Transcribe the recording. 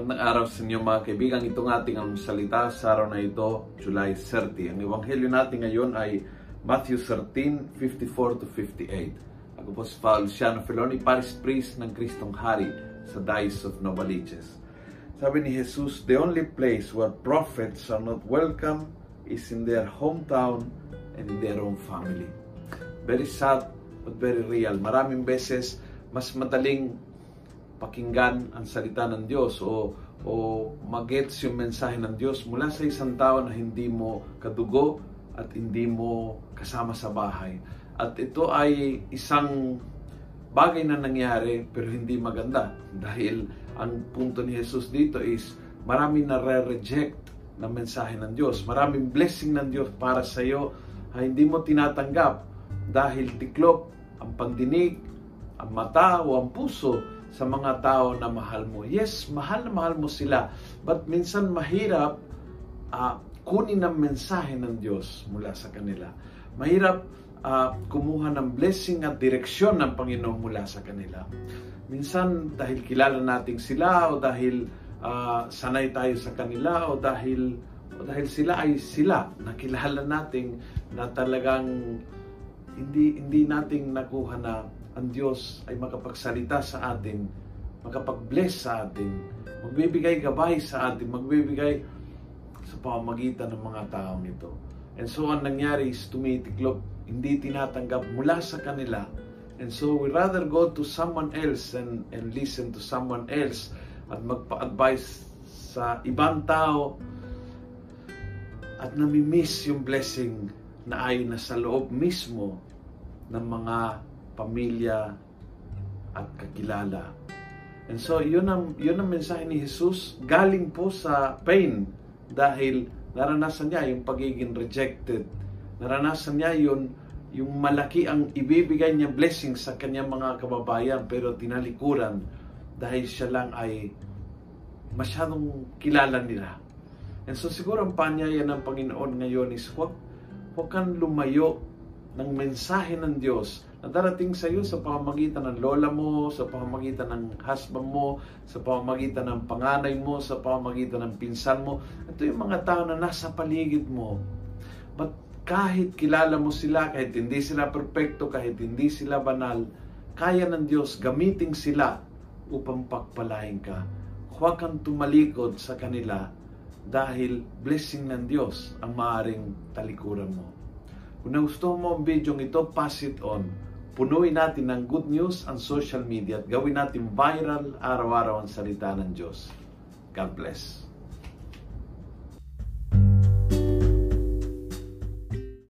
Magandang araw sa inyo mga kaibigan. Itong ating ang salita sa araw na ito, July 30. Ang ebanghelyo natin ngayon ay Matthew 13, 54 to 58. Ako po si Paul Luciano Feloni, Paris Priest ng Kristong Hari sa Dice of Novaliches. Sabi ni Jesus, the only place where prophets are not welcome is in their hometown and in their own family. Very sad but very real. Maraming beses, mas madaling pakinggan ang salita ng Diyos o o magets yung mensahe ng Diyos mula sa isang tao na hindi mo kadugo at hindi mo kasama sa bahay. At ito ay isang bagay na nangyari pero hindi maganda dahil ang punto ni Jesus dito is marami na re-reject ng mensahe ng Diyos. Maraming blessing ng Diyos para sa iyo ay hindi mo tinatanggap dahil tiklop ang pandinig, ang mata o ang puso sa mga tao na mahal mo. Yes, mahal na mahal mo sila. But minsan mahirap uh, kunin ang mensahe ng Diyos mula sa kanila. Mahirap uh, kumuha ng blessing at direksyon ng Panginoon mula sa kanila. Minsan dahil kilala natin sila o dahil uh, sanay tayo sa kanila o dahil o dahil sila ay sila nakilala natin na talagang hindi hindi nating nakuha na ang Diyos ay makapagsalita sa atin, makapag-bless sa atin, magbibigay gabay sa atin, magbibigay sa pamamagitan ng mga taong ito. And so ang nangyari is tumitiklop, hindi tinatanggap mula sa kanila. And so we rather go to someone else and, and listen to someone else at magpa-advise sa ibang tao at namimiss yung blessing na ay nasa loob mismo ng mga pamilya at kakilala. And so, yun ang, yun ang mensahe ni Jesus galing po sa pain dahil naranasan niya yung pagiging rejected. Naranasan niya yun, yung malaki ang ibibigay niya blessing sa kanyang mga kababayan pero tinalikuran dahil siya lang ay masyadong kilala nila. And so siguro ang panyaya ng Panginoon ngayon is huwag, huwag kang lumayo ng mensahe ng Diyos na darating sa iyo sa pamamagitan ng lola mo, sa pamamagitan ng husband mo, sa pamamagitan ng panganay mo, sa pamamagitan ng pinsan mo. Ito yung mga tao na nasa paligid mo. But kahit kilala mo sila, kahit hindi sila perpekto, kahit hindi sila banal, kaya ng Diyos gamitin sila upang pagpalain ka. Huwag kang tumalikod sa kanila dahil blessing ng Diyos ang maaring talikuran mo. Kung gusto mo ang video ito, pass it on Punuin natin ng good news ang social media at gawin natin viral araw-araw ang salita ng Diyos. God bless.